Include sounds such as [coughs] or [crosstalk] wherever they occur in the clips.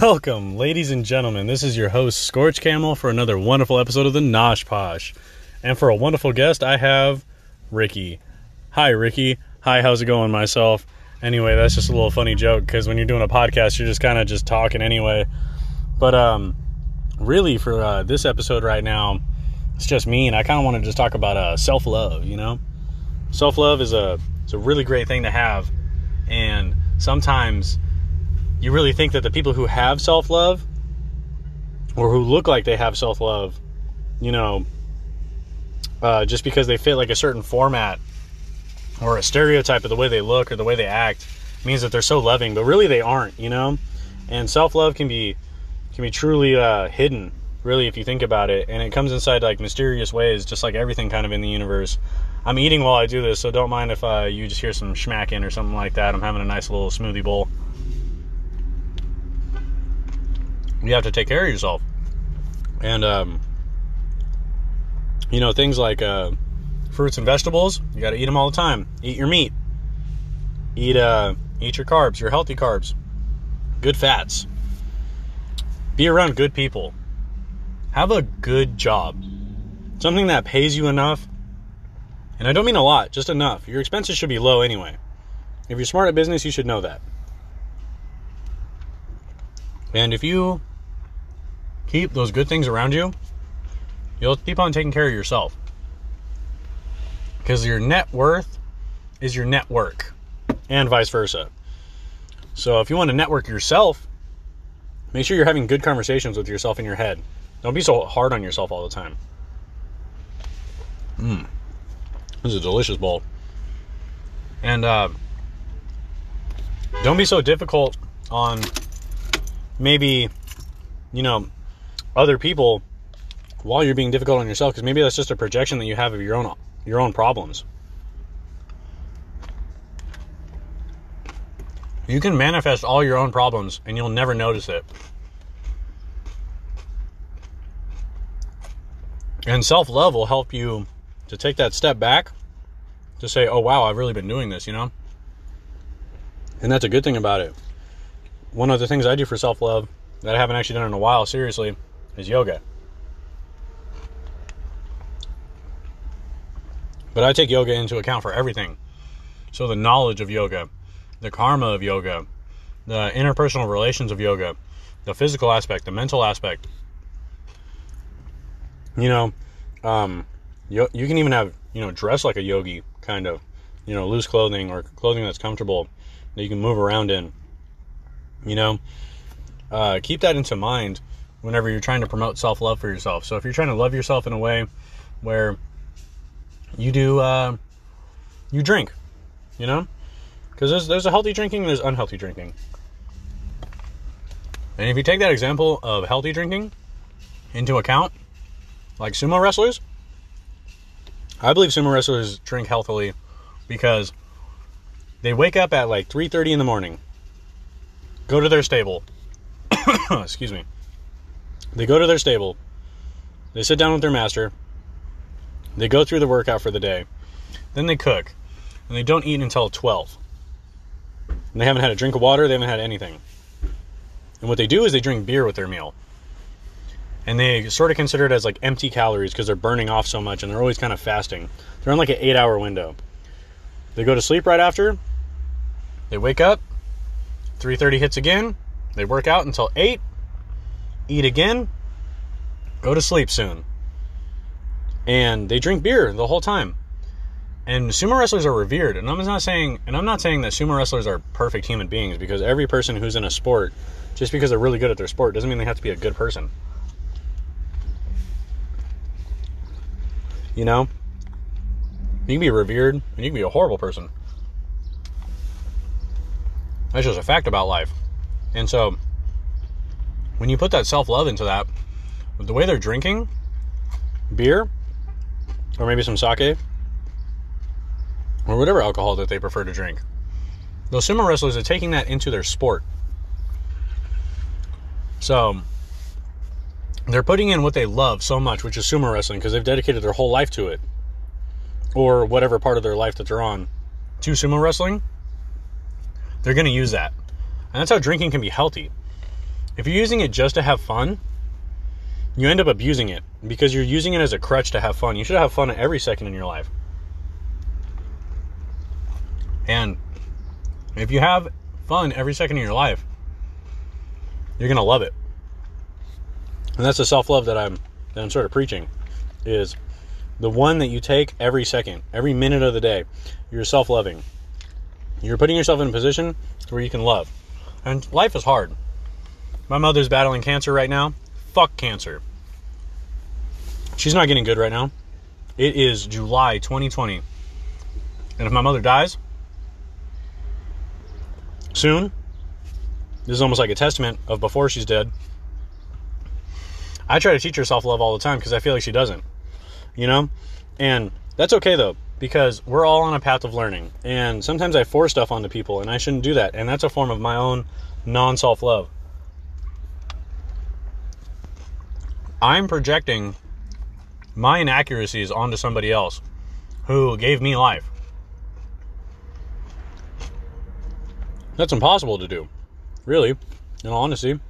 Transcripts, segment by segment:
Welcome, ladies and gentlemen. This is your host, Scorch Camel, for another wonderful episode of the Gnoshposh. And for a wonderful guest, I have Ricky. Hi, Ricky. Hi, how's it going, myself? Anyway, that's just a little funny joke because when you're doing a podcast, you're just kind of just talking anyway. But um, really, for uh, this episode right now, it's just me, and I kind of want to just talk about uh, self love. You know, self love is a it's a really great thing to have, and sometimes you really think that the people who have self love or who look like they have self love, you know, uh, just because they fit like a certain format or a stereotype of the way they look or the way they act means that they're so loving, but really they aren't, you know. And self love can be can be truly uh, hidden, really, if you think about it, and it comes inside like mysterious ways, just like everything kind of in the universe. I'm eating while I do this, so don't mind if uh, you just hear some smacking or something like that. I'm having a nice little smoothie bowl. You have to take care of yourself. And, um, you know, things like uh, fruits and vegetables, you got to eat them all the time. Eat your meat. Eat, uh, eat your carbs, your healthy carbs, good fats. Be around good people. Have a good job. Something that pays you enough. And I don't mean a lot, just enough. Your expenses should be low anyway. If you're smart at business, you should know that. And if you keep those good things around you, you'll keep on taking care of yourself. Because your net worth is your network, and vice versa. So if you want to network yourself, make sure you're having good conversations with yourself in your head. Don't be so hard on yourself all the time. Mmm. This is a delicious bowl. And uh, don't be so difficult on maybe, you know, other people while you're being difficult on yourself because maybe that's just a projection that you have of your own your own problems. You can manifest all your own problems and you'll never notice it. And self-love will help you to take that step back to say, "Oh wow, I've really been doing this," you know? And that's a good thing about it. One of the things I do for self-love that I haven't actually done in a while, seriously, is yoga. But I take yoga into account for everything. So the knowledge of yoga, the karma of yoga, the interpersonal relations of yoga, the physical aspect, the mental aspect. You know, um, you, you can even have, you know, dress like a yogi, kind of. You know, loose clothing or clothing that's comfortable that you can move around in. You know, uh, keep that into mind whenever you're trying to promote self love for yourself. So if you're trying to love yourself in a way where you do, uh, you drink, you know, because there's there's a healthy drinking, there's unhealthy drinking, and if you take that example of healthy drinking into account, like sumo wrestlers, I believe sumo wrestlers drink healthily because they wake up at like 3:30 in the morning, go to their stable, [coughs] excuse me, they go to their stable, they sit down with their master, they go through the workout for the day, then they cook, and they don't eat until 12. And they haven't had a drink of water, they haven't had anything. And what they do is they drink beer with their meal. And they sort of consider it as like empty calories because they're burning off so much and they're always kind of fasting. They're on like an eight hour window. They go to sleep right after. They wake up. 3:30 hits again. They work out until 8 eat again, go to sleep soon. And they drink beer the whole time. And sumo wrestlers are revered. And I'm not saying and I'm not saying that sumo wrestlers are perfect human beings because every person who's in a sport, just because they're really good at their sport, doesn't mean they have to be a good person. You know? You can be revered and you can be a horrible person. That's just a fact about life. And so when you put that self love into that, the way they're drinking beer, or maybe some sake, or whatever alcohol that they prefer to drink, those sumo wrestlers are taking that into their sport. So they're putting in what they love so much, which is sumo wrestling, because they've dedicated their whole life to it, or whatever part of their life that they're on, to sumo wrestling. They're going to use that, and that's how drinking can be healthy if you're using it just to have fun, you end up abusing it because you're using it as a crutch to have fun. You should have fun every second in your life. And if you have fun every second of your life, you're gonna love it. And that's the self-love that I'm that I'm sort of preaching is the one that you take every second, every minute of the day. You're self-loving. You're putting yourself in a position where you can love. And life is hard. My mother's battling cancer right now. Fuck cancer. She's not getting good right now. It is July 2020. And if my mother dies soon, this is almost like a testament of before she's dead. I try to teach her self love all the time because I feel like she doesn't. You know? And that's okay though, because we're all on a path of learning. And sometimes I force stuff onto people, and I shouldn't do that. And that's a form of my own non self love. I'm projecting my inaccuracies onto somebody else who gave me life. That's impossible to do. Really, in all honesty.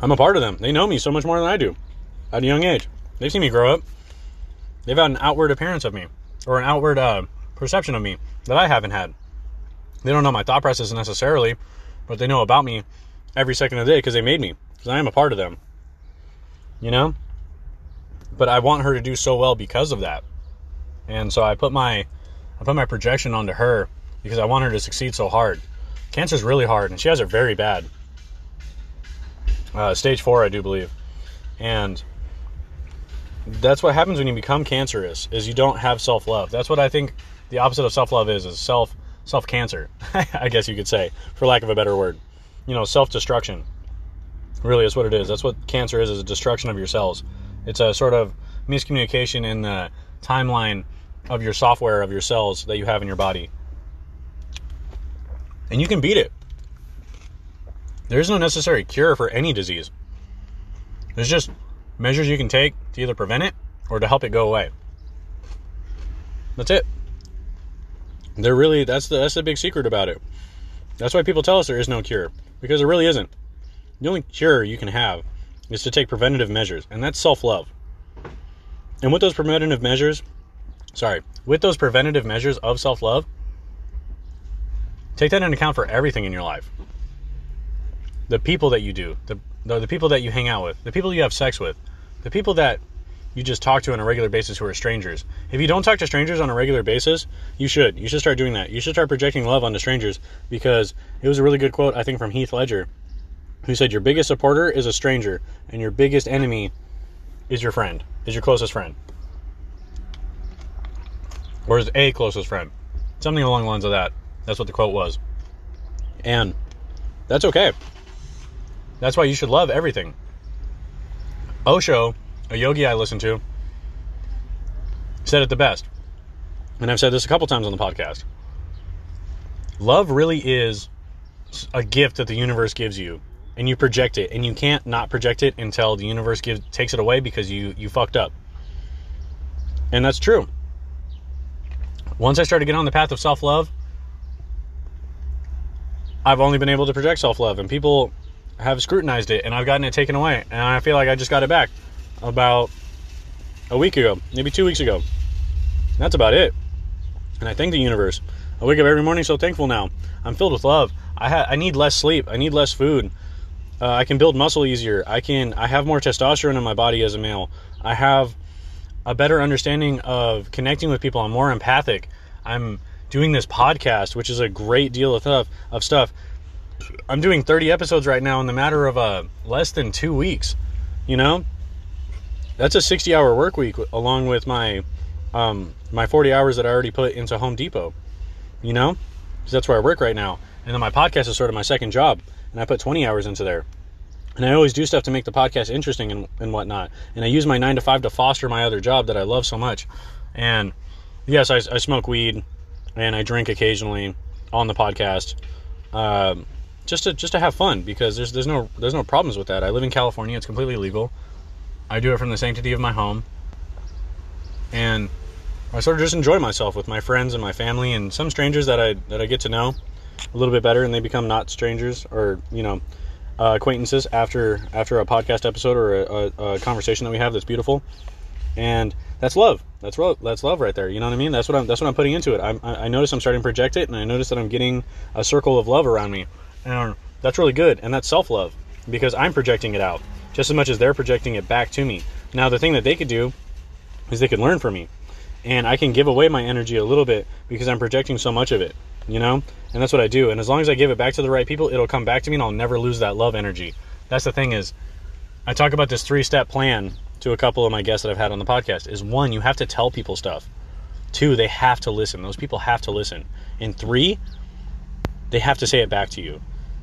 I'm a part of them. They know me so much more than I do at a young age. They've seen me grow up. They've had an outward appearance of me or an outward uh, perception of me that I haven't had. They don't know my thought process necessarily, but they know about me every second of the day because they made me, because I am a part of them. You know? But I want her to do so well because of that. And so I put my I put my projection onto her because I want her to succeed so hard. Cancer's really hard, and she has it very bad. Uh, stage four, I do believe, and that's what happens when you become cancerous. Is you don't have self love. That's what I think the opposite of self love is. Is self self cancer. [laughs] I guess you could say, for lack of a better word. You know, self destruction. Really, is what it is. That's what cancer is. Is a destruction of your cells. It's a sort of miscommunication in the timeline of your software of your cells that you have in your body and you can beat it. There's no necessary cure for any disease. There's just measures you can take to either prevent it or to help it go away. That's it. There really that's the that's the big secret about it. That's why people tell us there is no cure because there really isn't. The only cure you can have is to take preventative measures, and that's self-love. And with those preventative measures, sorry, with those preventative measures of self-love, Take that into account for everything in your life. The people that you do, the, the, the people that you hang out with, the people you have sex with, the people that you just talk to on a regular basis who are strangers. If you don't talk to strangers on a regular basis, you should. You should start doing that. You should start projecting love onto strangers because it was a really good quote, I think, from Heath Ledger, who said, Your biggest supporter is a stranger, and your biggest enemy is your friend, is your closest friend. Or is a closest friend. Something along the lines of that. That's what the quote was. And that's okay. That's why you should love everything. Osho, a yogi I listen to, said it the best. And I've said this a couple times on the podcast. Love really is a gift that the universe gives you and you project it and you can't not project it until the universe gives takes it away because you you fucked up. And that's true. Once I started getting on the path of self-love, I've only been able to project self love, and people have scrutinized it, and I've gotten it taken away, and I feel like I just got it back about a week ago, maybe two weeks ago. That's about it. And I thank the universe. I wake up every morning so thankful now. I'm filled with love. I ha- I need less sleep. I need less food. Uh, I can build muscle easier. I can. I have more testosterone in my body as a male. I have a better understanding of connecting with people. I'm more empathic. I'm doing this podcast, which is a great deal of stuff. Of stuff. I'm doing 30 episodes right now in the matter of uh, less than two weeks. You know, that's a 60 hour work week along with my um, my 40 hours that I already put into Home Depot. You know, because that's where I work right now, and then my podcast is sort of my second job, and I put 20 hours into there. And I always do stuff to make the podcast interesting and, and whatnot. And I use my nine to five to foster my other job that I love so much. And yes, I, I smoke weed and I drink occasionally on the podcast, um, just to just to have fun because there's there's no there's no problems with that. I live in California; it's completely legal. I do it from the sanctity of my home, and I sort of just enjoy myself with my friends and my family and some strangers that I that I get to know a little bit better, and they become not strangers or you know uh, acquaintances after after a podcast episode or a, a, a conversation that we have that's beautiful, and that's love. That's love. That's love right there. You know what I mean? That's what I'm. That's what I'm putting into it. I'm, I, I notice I'm starting to project it, and I notice that I'm getting a circle of love around me, and that's really good. And that's self love because I'm projecting it out just as much as they're projecting it back to me. Now, the thing that they could do is they could learn from me, and I can give away my energy a little bit because I'm projecting so much of it. You know, and that's what I do. And as long as I give it back to the right people, it'll come back to me, and I'll never lose that love energy. That's the thing is, I talk about this three step plan to a couple of my guests that I've had on the podcast. Is one, you have to tell people stuff. Two, they have to listen. Those people have to listen. And three, they have to say it back to you.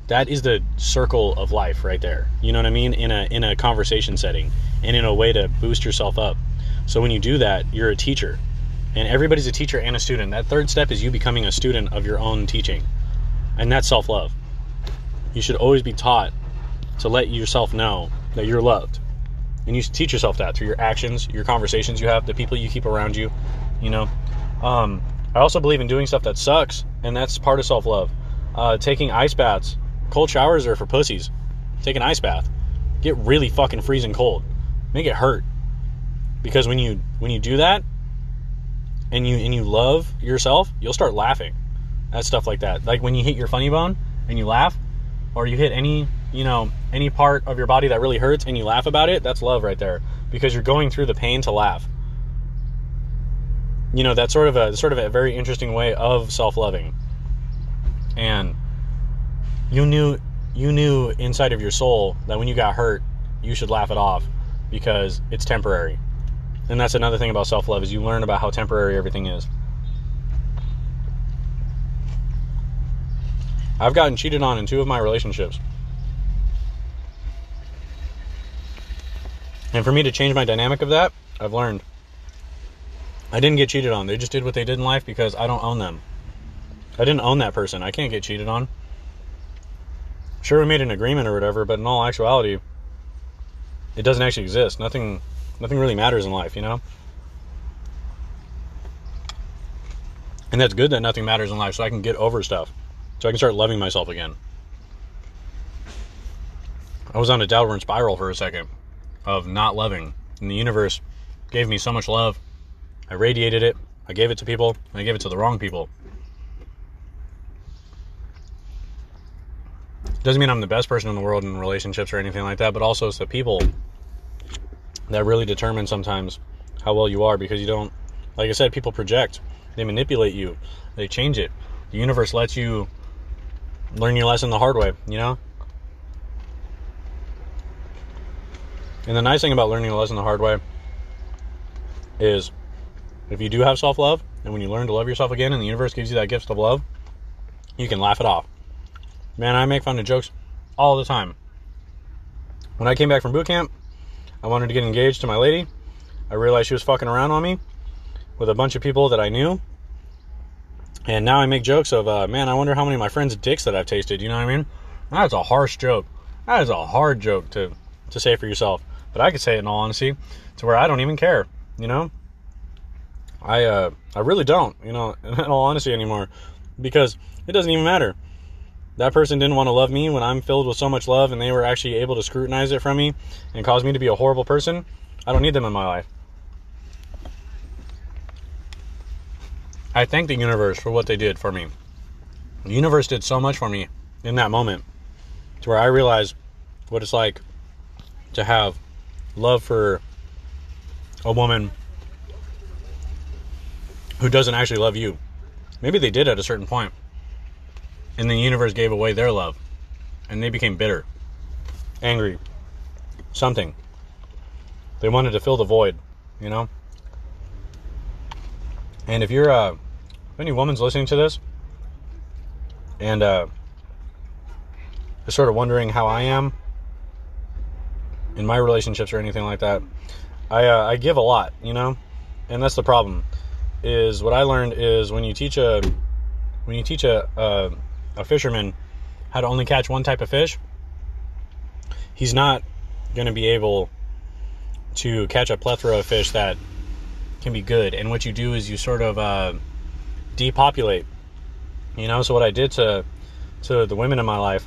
That is the circle of life right there. You know what I mean? In a in a conversation setting and in a way to boost yourself up. So when you do that, you're a teacher and everybody's a teacher and a student. That third step is you becoming a student of your own teaching, and that's self love. You should always be taught to let yourself know that you're loved, and you teach yourself that through your actions, your conversations you have, the people you keep around you. You know, um, I also believe in doing stuff that sucks, and that's part of self love. Uh, taking ice baths, cold showers are for pussies. Take an ice bath, get really fucking freezing cold, make it hurt, because when you when you do that, and you and you love yourself, you'll start laughing at stuff like that. Like when you hit your funny bone and you laugh, or you hit any you know any part of your body that really hurts and you laugh about it. That's love right there because you're going through the pain to laugh. You know that's sort of a sort of a very interesting way of self-loving. And you knew you knew inside of your soul that when you got hurt, you should laugh it off because it's temporary and that's another thing about self love is you learn about how temporary everything is. I've gotten cheated on in two of my relationships. And for me to change my dynamic of that, I've learned. I didn't get cheated on. They just did what they did in life because I don't own them. I didn't own that person. I can't get cheated on. Sure, we made an agreement or whatever, but in all actuality, it doesn't actually exist. Nothing Nothing really matters in life, you know? And that's good that nothing matters in life so I can get over stuff. So I can start loving myself again. I was on a downward spiral for a second of not loving. And the universe gave me so much love. I radiated it. I gave it to people. And I gave it to the wrong people. Doesn't mean I'm the best person in the world in relationships or anything like that, but also it's the people that really determines sometimes how well you are because you don't like I said, people project. They manipulate you. They change it. The universe lets you learn your lesson the hard way, you know? And the nice thing about learning a lesson the hard way is if you do have self love, and when you learn to love yourself again, and the universe gives you that gift of love, you can laugh it off. Man, I make fun of jokes all the time. When I came back from boot camp, I wanted to get engaged to my lady. I realized she was fucking around on me with a bunch of people that I knew. And now I make jokes of, uh, man, I wonder how many of my friends' dicks that I've tasted. You know what I mean? That's a harsh joke. That is a hard joke to, to say for yourself. But I could say it in all honesty to where I don't even care, you know? I, uh, I really don't, you know, [laughs] in all honesty anymore because it doesn't even matter that person didn't want to love me when I'm filled with so much love and they were actually able to scrutinize it from me and cause me to be a horrible person, I don't need them in my life. I thank the universe for what they did for me. The universe did so much for me in that moment to where I realized what it's like to have love for a woman who doesn't actually love you. Maybe they did at a certain point and the universe gave away their love. And they became bitter angry something. They wanted to fill the void you know? And if you're uh if any woman's listening to this and uh is sort of wondering how i am in my relationships or anything like that i uh, i give a lot you know? And that's the problem is what i learned is when you teach a when you teach a, a a fisherman how to only catch one type of fish, he's not going to be able to catch a plethora of fish that can be good. And what you do is you sort of uh, depopulate. You know, so what I did to to the women in my life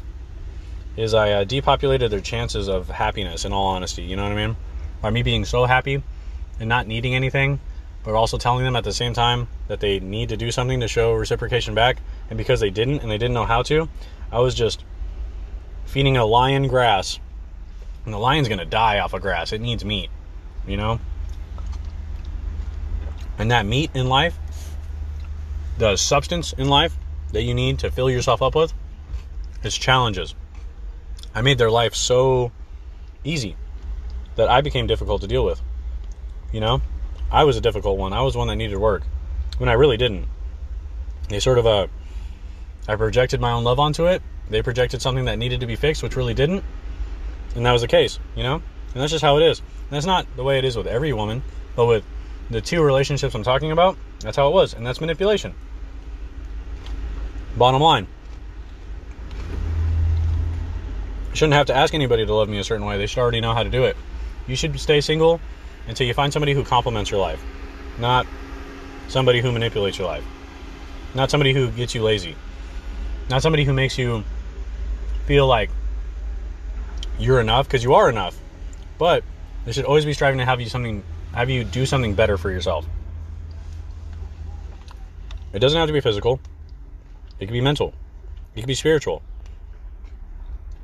is I uh, depopulated their chances of happiness. In all honesty, you know what I mean? By me being so happy and not needing anything, but also telling them at the same time that they need to do something to show reciprocation back, and because they didn't and they didn't know how to, I was just feeding a lion grass, and the lion's gonna die off of grass. It needs meat, you know. And that meat in life, the substance in life that you need to fill yourself up with, is challenges. I made their life so easy that I became difficult to deal with. You know, I was a difficult one. I was one that needed work when I really didn't. They sort of uh, I projected my own love onto it. They projected something that needed to be fixed, which really didn't, and that was the case. You know, and that's just how it is. And that's not the way it is with every woman, but with the two relationships I'm talking about, that's how it was, and that's manipulation. Bottom line. I shouldn't have to ask anybody to love me a certain way. They should already know how to do it. You should stay single until you find somebody who complements your life, not somebody who manipulates your life, not somebody who gets you lazy, not somebody who makes you feel like you're enough because you are enough. But they should always be striving to have you something, have you do something better for yourself. It doesn't have to be physical. It can be mental. It can be spiritual.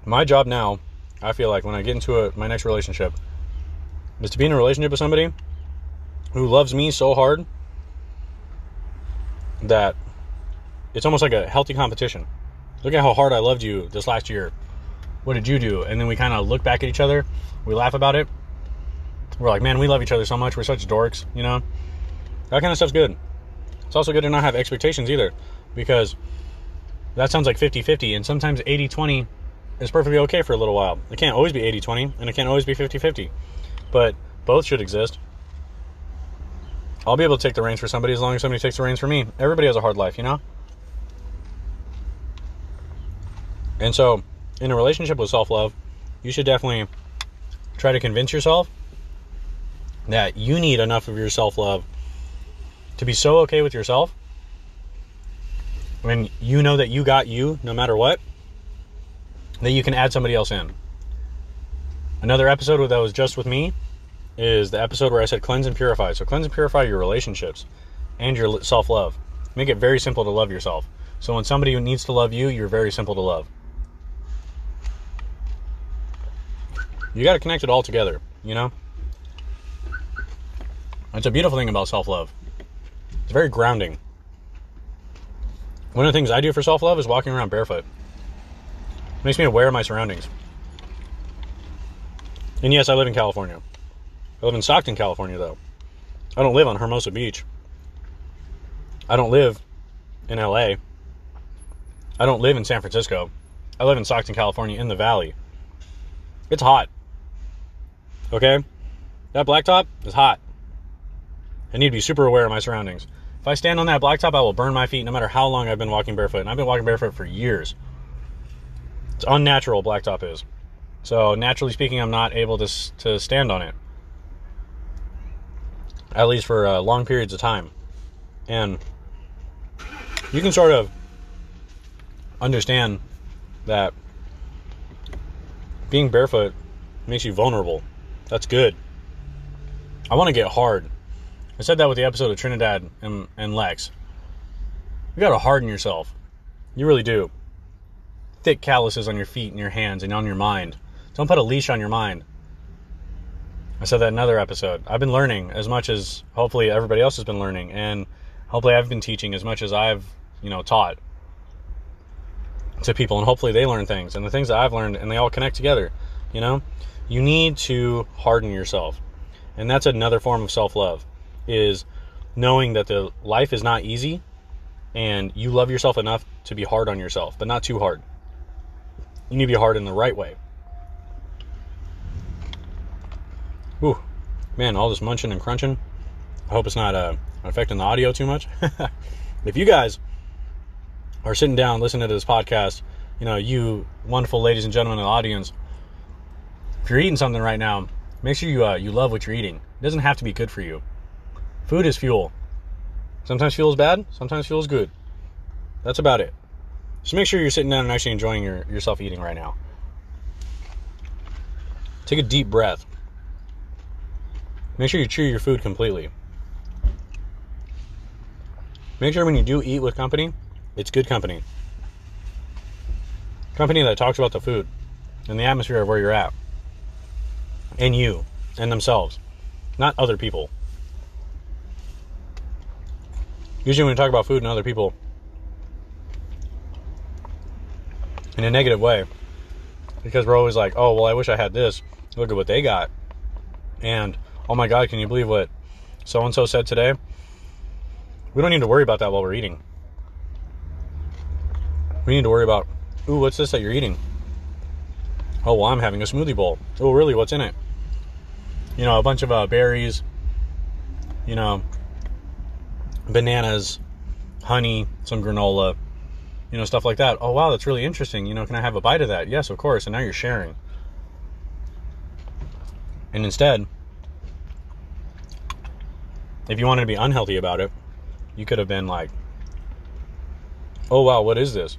My job now, I feel like when I get into a, my next relationship, is to be in a relationship with somebody who loves me so hard that it's almost like a healthy competition. Look at how hard I loved you this last year. What did you do? And then we kind of look back at each other. We laugh about it. We're like, man, we love each other so much. We're such dorks, you know? That kind of stuff's good. It's also good to not have expectations either because that sounds like 50 50. And sometimes 80 20 is perfectly okay for a little while. It can't always be 80 20 and it can't always be 50 50 but both should exist. I'll be able to take the reins for somebody as long as somebody takes the reins for me. Everybody has a hard life, you know? And so, in a relationship with self love, you should definitely try to convince yourself that you need enough of your self love to be so okay with yourself when you know that you got you no matter what, that you can add somebody else in. Another episode that was just with me is the episode where I said cleanse and purify. So cleanse and purify your relationships and your self-love. Make it very simple to love yourself. So when somebody needs to love you, you're very simple to love. You got to connect it all together, you know? It's a beautiful thing about self-love. It's very grounding. One of the things I do for self-love is walking around barefoot. It makes me aware of my surroundings. And yes, I live in California. I live in Stockton, California, though. I don't live on Hermosa Beach. I don't live in LA. I don't live in San Francisco. I live in Stockton, California, in the valley. It's hot. Okay? That blacktop is hot. I need to be super aware of my surroundings. If I stand on that blacktop, I will burn my feet no matter how long I've been walking barefoot. And I've been walking barefoot for years. It's unnatural, blacktop is. So naturally speaking, I'm not able to to stand on it, at least for uh, long periods of time. And you can sort of understand that being barefoot makes you vulnerable. That's good. I want to get hard. I said that with the episode of Trinidad and, and Lex. You got to harden yourself. You really do. Thick calluses on your feet and your hands and on your mind. Don't put a leash on your mind. I said that in another episode. I've been learning as much as hopefully everybody else has been learning, and hopefully I've been teaching as much as I've, you know, taught to people, and hopefully they learn things, and the things that I've learned, and they all connect together. You know, you need to harden yourself, and that's another form of self-love, is knowing that the life is not easy, and you love yourself enough to be hard on yourself, but not too hard. You need to be hard in the right way. Ooh, man, all this munching and crunching. I hope it's not uh, affecting the audio too much. [laughs] if you guys are sitting down listening to this podcast, you know, you wonderful ladies and gentlemen in the audience, if you're eating something right now, make sure you uh, you love what you're eating. It doesn't have to be good for you. Food is fuel. Sometimes fuel is bad, sometimes fuel is good. That's about it. Just make sure you're sitting down and actually enjoying your, yourself eating right now. Take a deep breath. Make sure you chew your food completely. Make sure when you do eat with company, it's good company. Company that talks about the food and the atmosphere of where you're at. And you and themselves, not other people. Usually, when we talk about food and other people in a negative way, because we're always like, oh, well, I wish I had this. Look at what they got. And, oh my God, can you believe what so and so said today? We don't need to worry about that while we're eating. We need to worry about, ooh, what's this that you're eating? Oh, well, I'm having a smoothie bowl. Oh, really? What's in it? You know, a bunch of uh, berries, you know, bananas, honey, some granola, you know, stuff like that. Oh, wow, that's really interesting. You know, can I have a bite of that? Yes, of course. And now you're sharing. And instead, if you wanted to be unhealthy about it, you could have been like, oh, wow, what is this?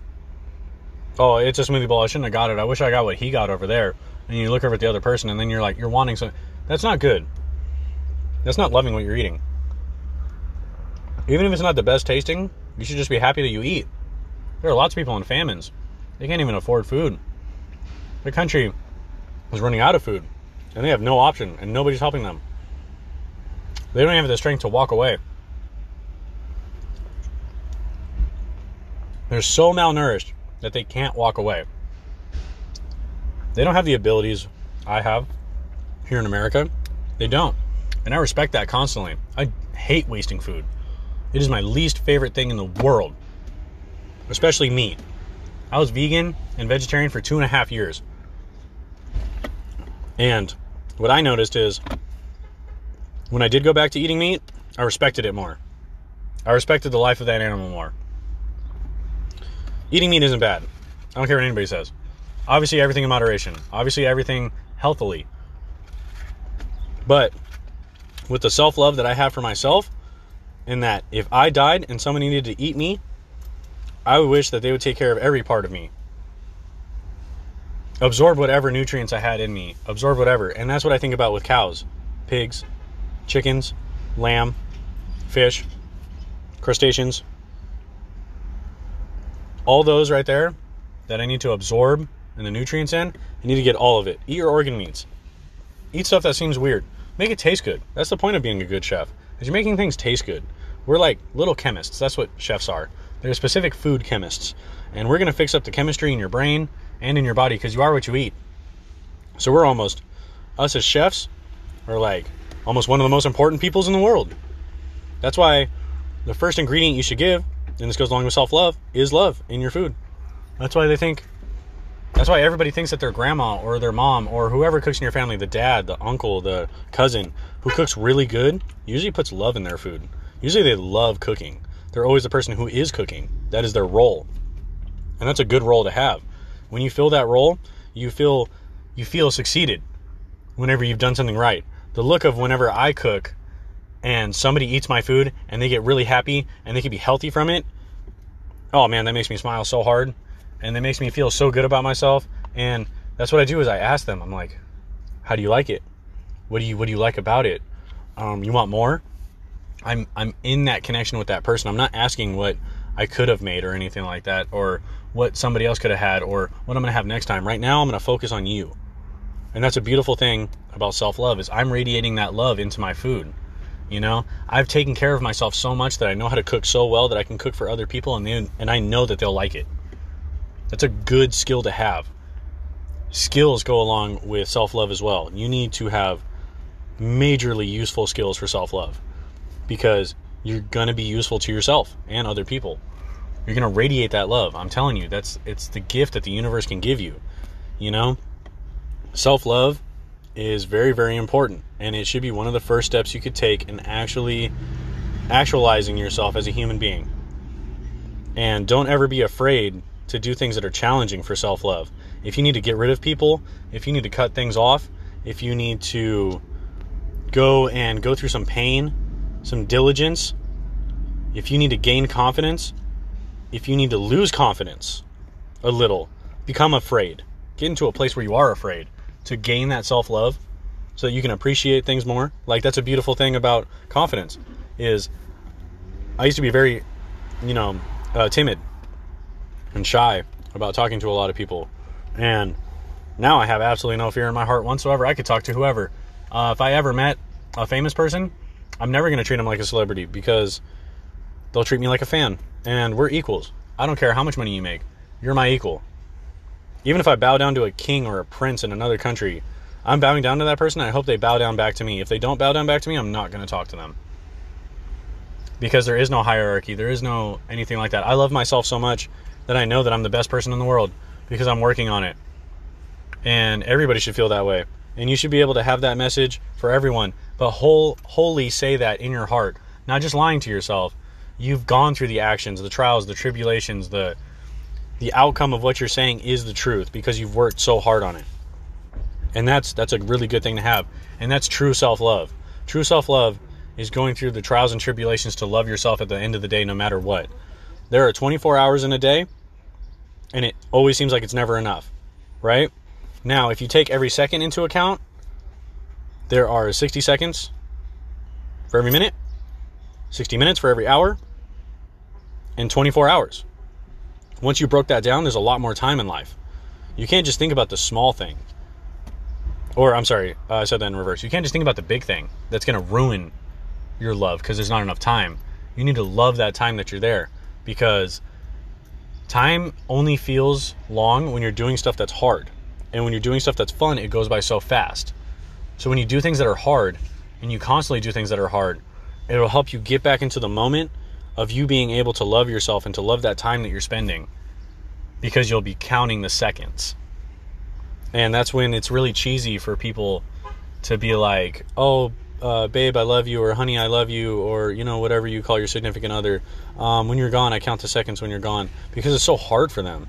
Oh, it's a smoothie bowl. I shouldn't have got it. I wish I got what he got over there. And you look over at the other person, and then you're like, you're wanting some. That's not good. That's not loving what you're eating. Even if it's not the best tasting, you should just be happy that you eat. There are lots of people in famines. They can't even afford food. The country is running out of food, and they have no option, and nobody's helping them. They don't have the strength to walk away. They're so malnourished that they can't walk away. They don't have the abilities I have here in America. They don't. And I respect that constantly. I hate wasting food. It is my least favorite thing in the world, especially meat. I was vegan and vegetarian for two and a half years. And what I noticed is when I did go back to eating meat, I respected it more. I respected the life of that animal more. Eating meat isn't bad. I don't care what anybody says. Obviously, everything in moderation. Obviously, everything healthily. But with the self love that I have for myself, in that if I died and someone needed to eat me, I would wish that they would take care of every part of me. Absorb whatever nutrients I had in me, absorb whatever. And that's what I think about with cows, pigs, chickens, lamb, fish, crustaceans. All those right there that I need to absorb and the nutrients in, I need to get all of it. Eat your organ meats. Eat stuff that seems weird. Make it taste good. That's the point of being a good chef. Is you're making things taste good. We're like little chemists. That's what chefs are. They're specific food chemists. And we're going to fix up the chemistry in your brain and in your body because you are what you eat. So we're almost, us as chefs, are like almost one of the most important peoples in the world. That's why the first ingredient you should give, and this goes along with self love, is love in your food. That's why they think, that's why everybody thinks that their grandma or their mom or whoever cooks in your family, the dad, the uncle, the cousin, who cooks really good, usually puts love in their food. Usually they love cooking. They're always the person who is cooking. That is their role. And that's a good role to have. When you fill that role, you feel you feel succeeded whenever you've done something right. The look of whenever I cook and somebody eats my food and they get really happy and they can be healthy from it. Oh man, that makes me smile so hard and that makes me feel so good about myself and that's what I do is I ask them. I'm like, "How do you like it? What do you what do you like about it? Um, you want more?" I'm I'm in that connection with that person. I'm not asking what I could have made or anything like that or what somebody else could have had or what I'm going to have next time. Right now I'm going to focus on you. And that's a beautiful thing about self-love is I'm radiating that love into my food. You know, I've taken care of myself so much that I know how to cook so well that I can cook for other people and they, and I know that they'll like it. That's a good skill to have. Skills go along with self-love as well. You need to have majorly useful skills for self-love because you're going to be useful to yourself and other people. You're going to radiate that love. I'm telling you, that's it's the gift that the universe can give you. You know, self-love is very very important and it should be one of the first steps you could take in actually actualizing yourself as a human being. And don't ever be afraid to do things that are challenging for self-love. If you need to get rid of people, if you need to cut things off, if you need to go and go through some pain, some diligence, if you need to gain confidence, if you need to lose confidence a little, become afraid. Get into a place where you are afraid. To gain that self love so that you can appreciate things more. Like that's a beautiful thing about confidence is I used to be very, you know, uh, timid and shy about talking to a lot of people, and now I have absolutely no fear in my heart whatsoever. I could talk to whoever. Uh, if I ever met a famous person, I'm never going to treat them like a celebrity because they'll treat me like a fan, and we're equals. I don't care how much money you make. You're my equal. Even if I bow down to a king or a prince in another country, I'm bowing down to that person. I hope they bow down back to me. If they don't bow down back to me, I'm not going to talk to them. Because there is no hierarchy. There is no anything like that. I love myself so much that I know that I'm the best person in the world because I'm working on it. And everybody should feel that way. And you should be able to have that message for everyone, but whole, wholly say that in your heart, not just lying to yourself. You've gone through the actions, the trials, the tribulations, the the outcome of what you're saying is the truth because you've worked so hard on it. And that's that's a really good thing to have. And that's true self-love. True self-love is going through the trials and tribulations to love yourself at the end of the day no matter what. There are 24 hours in a day and it always seems like it's never enough, right? Now, if you take every second into account, there are 60 seconds for every minute, 60 minutes for every hour, and 24 hours. Once you broke that down, there's a lot more time in life. You can't just think about the small thing. Or, I'm sorry, uh, I said that in reverse. You can't just think about the big thing that's going to ruin your love because there's not enough time. You need to love that time that you're there because time only feels long when you're doing stuff that's hard. And when you're doing stuff that's fun, it goes by so fast. So when you do things that are hard and you constantly do things that are hard, it'll help you get back into the moment of you being able to love yourself and to love that time that you're spending because you'll be counting the seconds. And that's when it's really cheesy for people to be like, oh, uh, babe, I love you, or honey, I love you, or you know, whatever you call your significant other. Um, when you're gone, I count the seconds when you're gone because it's so hard for them,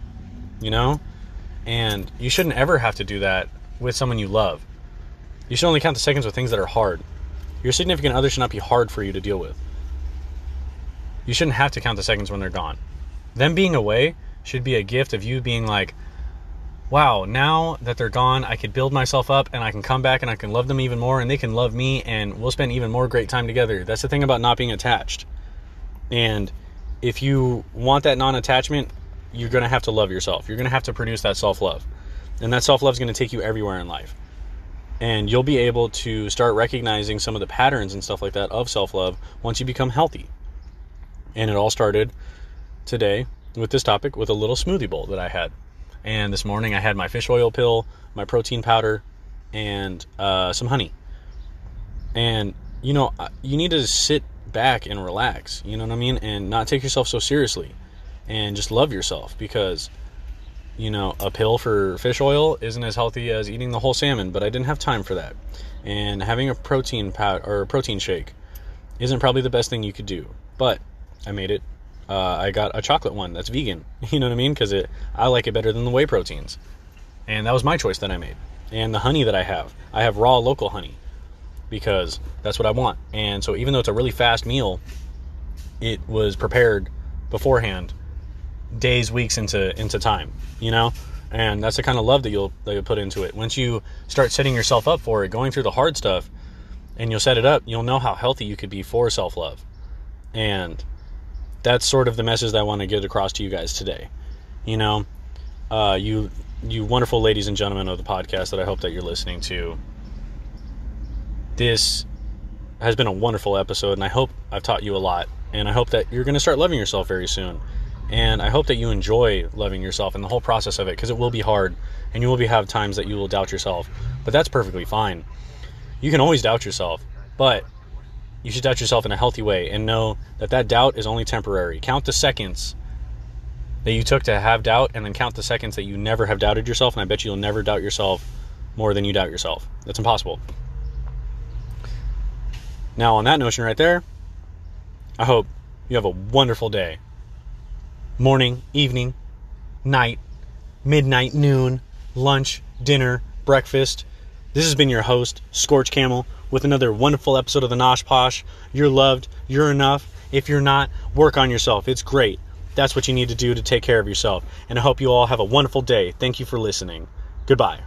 you know? And you shouldn't ever have to do that with someone you love. You should only count the seconds with things that are hard. Your significant other should not be hard for you to deal with. You shouldn't have to count the seconds when they're gone. Them being away should be a gift of you being like, wow, now that they're gone, I could build myself up and I can come back and I can love them even more and they can love me and we'll spend even more great time together. That's the thing about not being attached. And if you want that non attachment, you're going to have to love yourself. You're going to have to produce that self love. And that self love is going to take you everywhere in life. And you'll be able to start recognizing some of the patterns and stuff like that of self love once you become healthy. And it all started today with this topic with a little smoothie bowl that I had. And this morning I had my fish oil pill, my protein powder, and uh, some honey. And, you know, you need to sit back and relax, you know what I mean? And not take yourself so seriously. And just love yourself because, you know, a pill for fish oil isn't as healthy as eating the whole salmon, but I didn't have time for that. And having a protein powder or a protein shake isn't probably the best thing you could do. But I made it. Uh, I got a chocolate one that's vegan. [laughs] You know what I mean? Because it, I like it better than the whey proteins, and that was my choice that I made. And the honey that I have, I have raw local honey because that's what I want. And so even though it's a really fast meal, it was prepared beforehand, days, weeks into into time. You know, and that's the kind of love that you'll that you'll put into it. Once you start setting yourself up for it, going through the hard stuff, and you'll set it up, you'll know how healthy you could be for self love. And that's sort of the message that I want to get across to you guys today. You know, uh, you you wonderful ladies and gentlemen of the podcast that I hope that you're listening to. This has been a wonderful episode, and I hope I've taught you a lot. And I hope that you're going to start loving yourself very soon. And I hope that you enjoy loving yourself and the whole process of it because it will be hard, and you will be have times that you will doubt yourself. But that's perfectly fine. You can always doubt yourself, but you should doubt yourself in a healthy way and know that that doubt is only temporary. Count the seconds that you took to have doubt and then count the seconds that you never have doubted yourself and I bet you'll never doubt yourself more than you doubt yourself. That's impossible. Now, on that notion right there, I hope you have a wonderful day. Morning, evening, night, midnight, noon, lunch, dinner, breakfast. This has been your host, Scorch Camel with another wonderful episode of the Gnoshposh. You're loved. You're enough. If you're not, work on yourself. It's great. That's what you need to do to take care of yourself. And I hope you all have a wonderful day. Thank you for listening. Goodbye.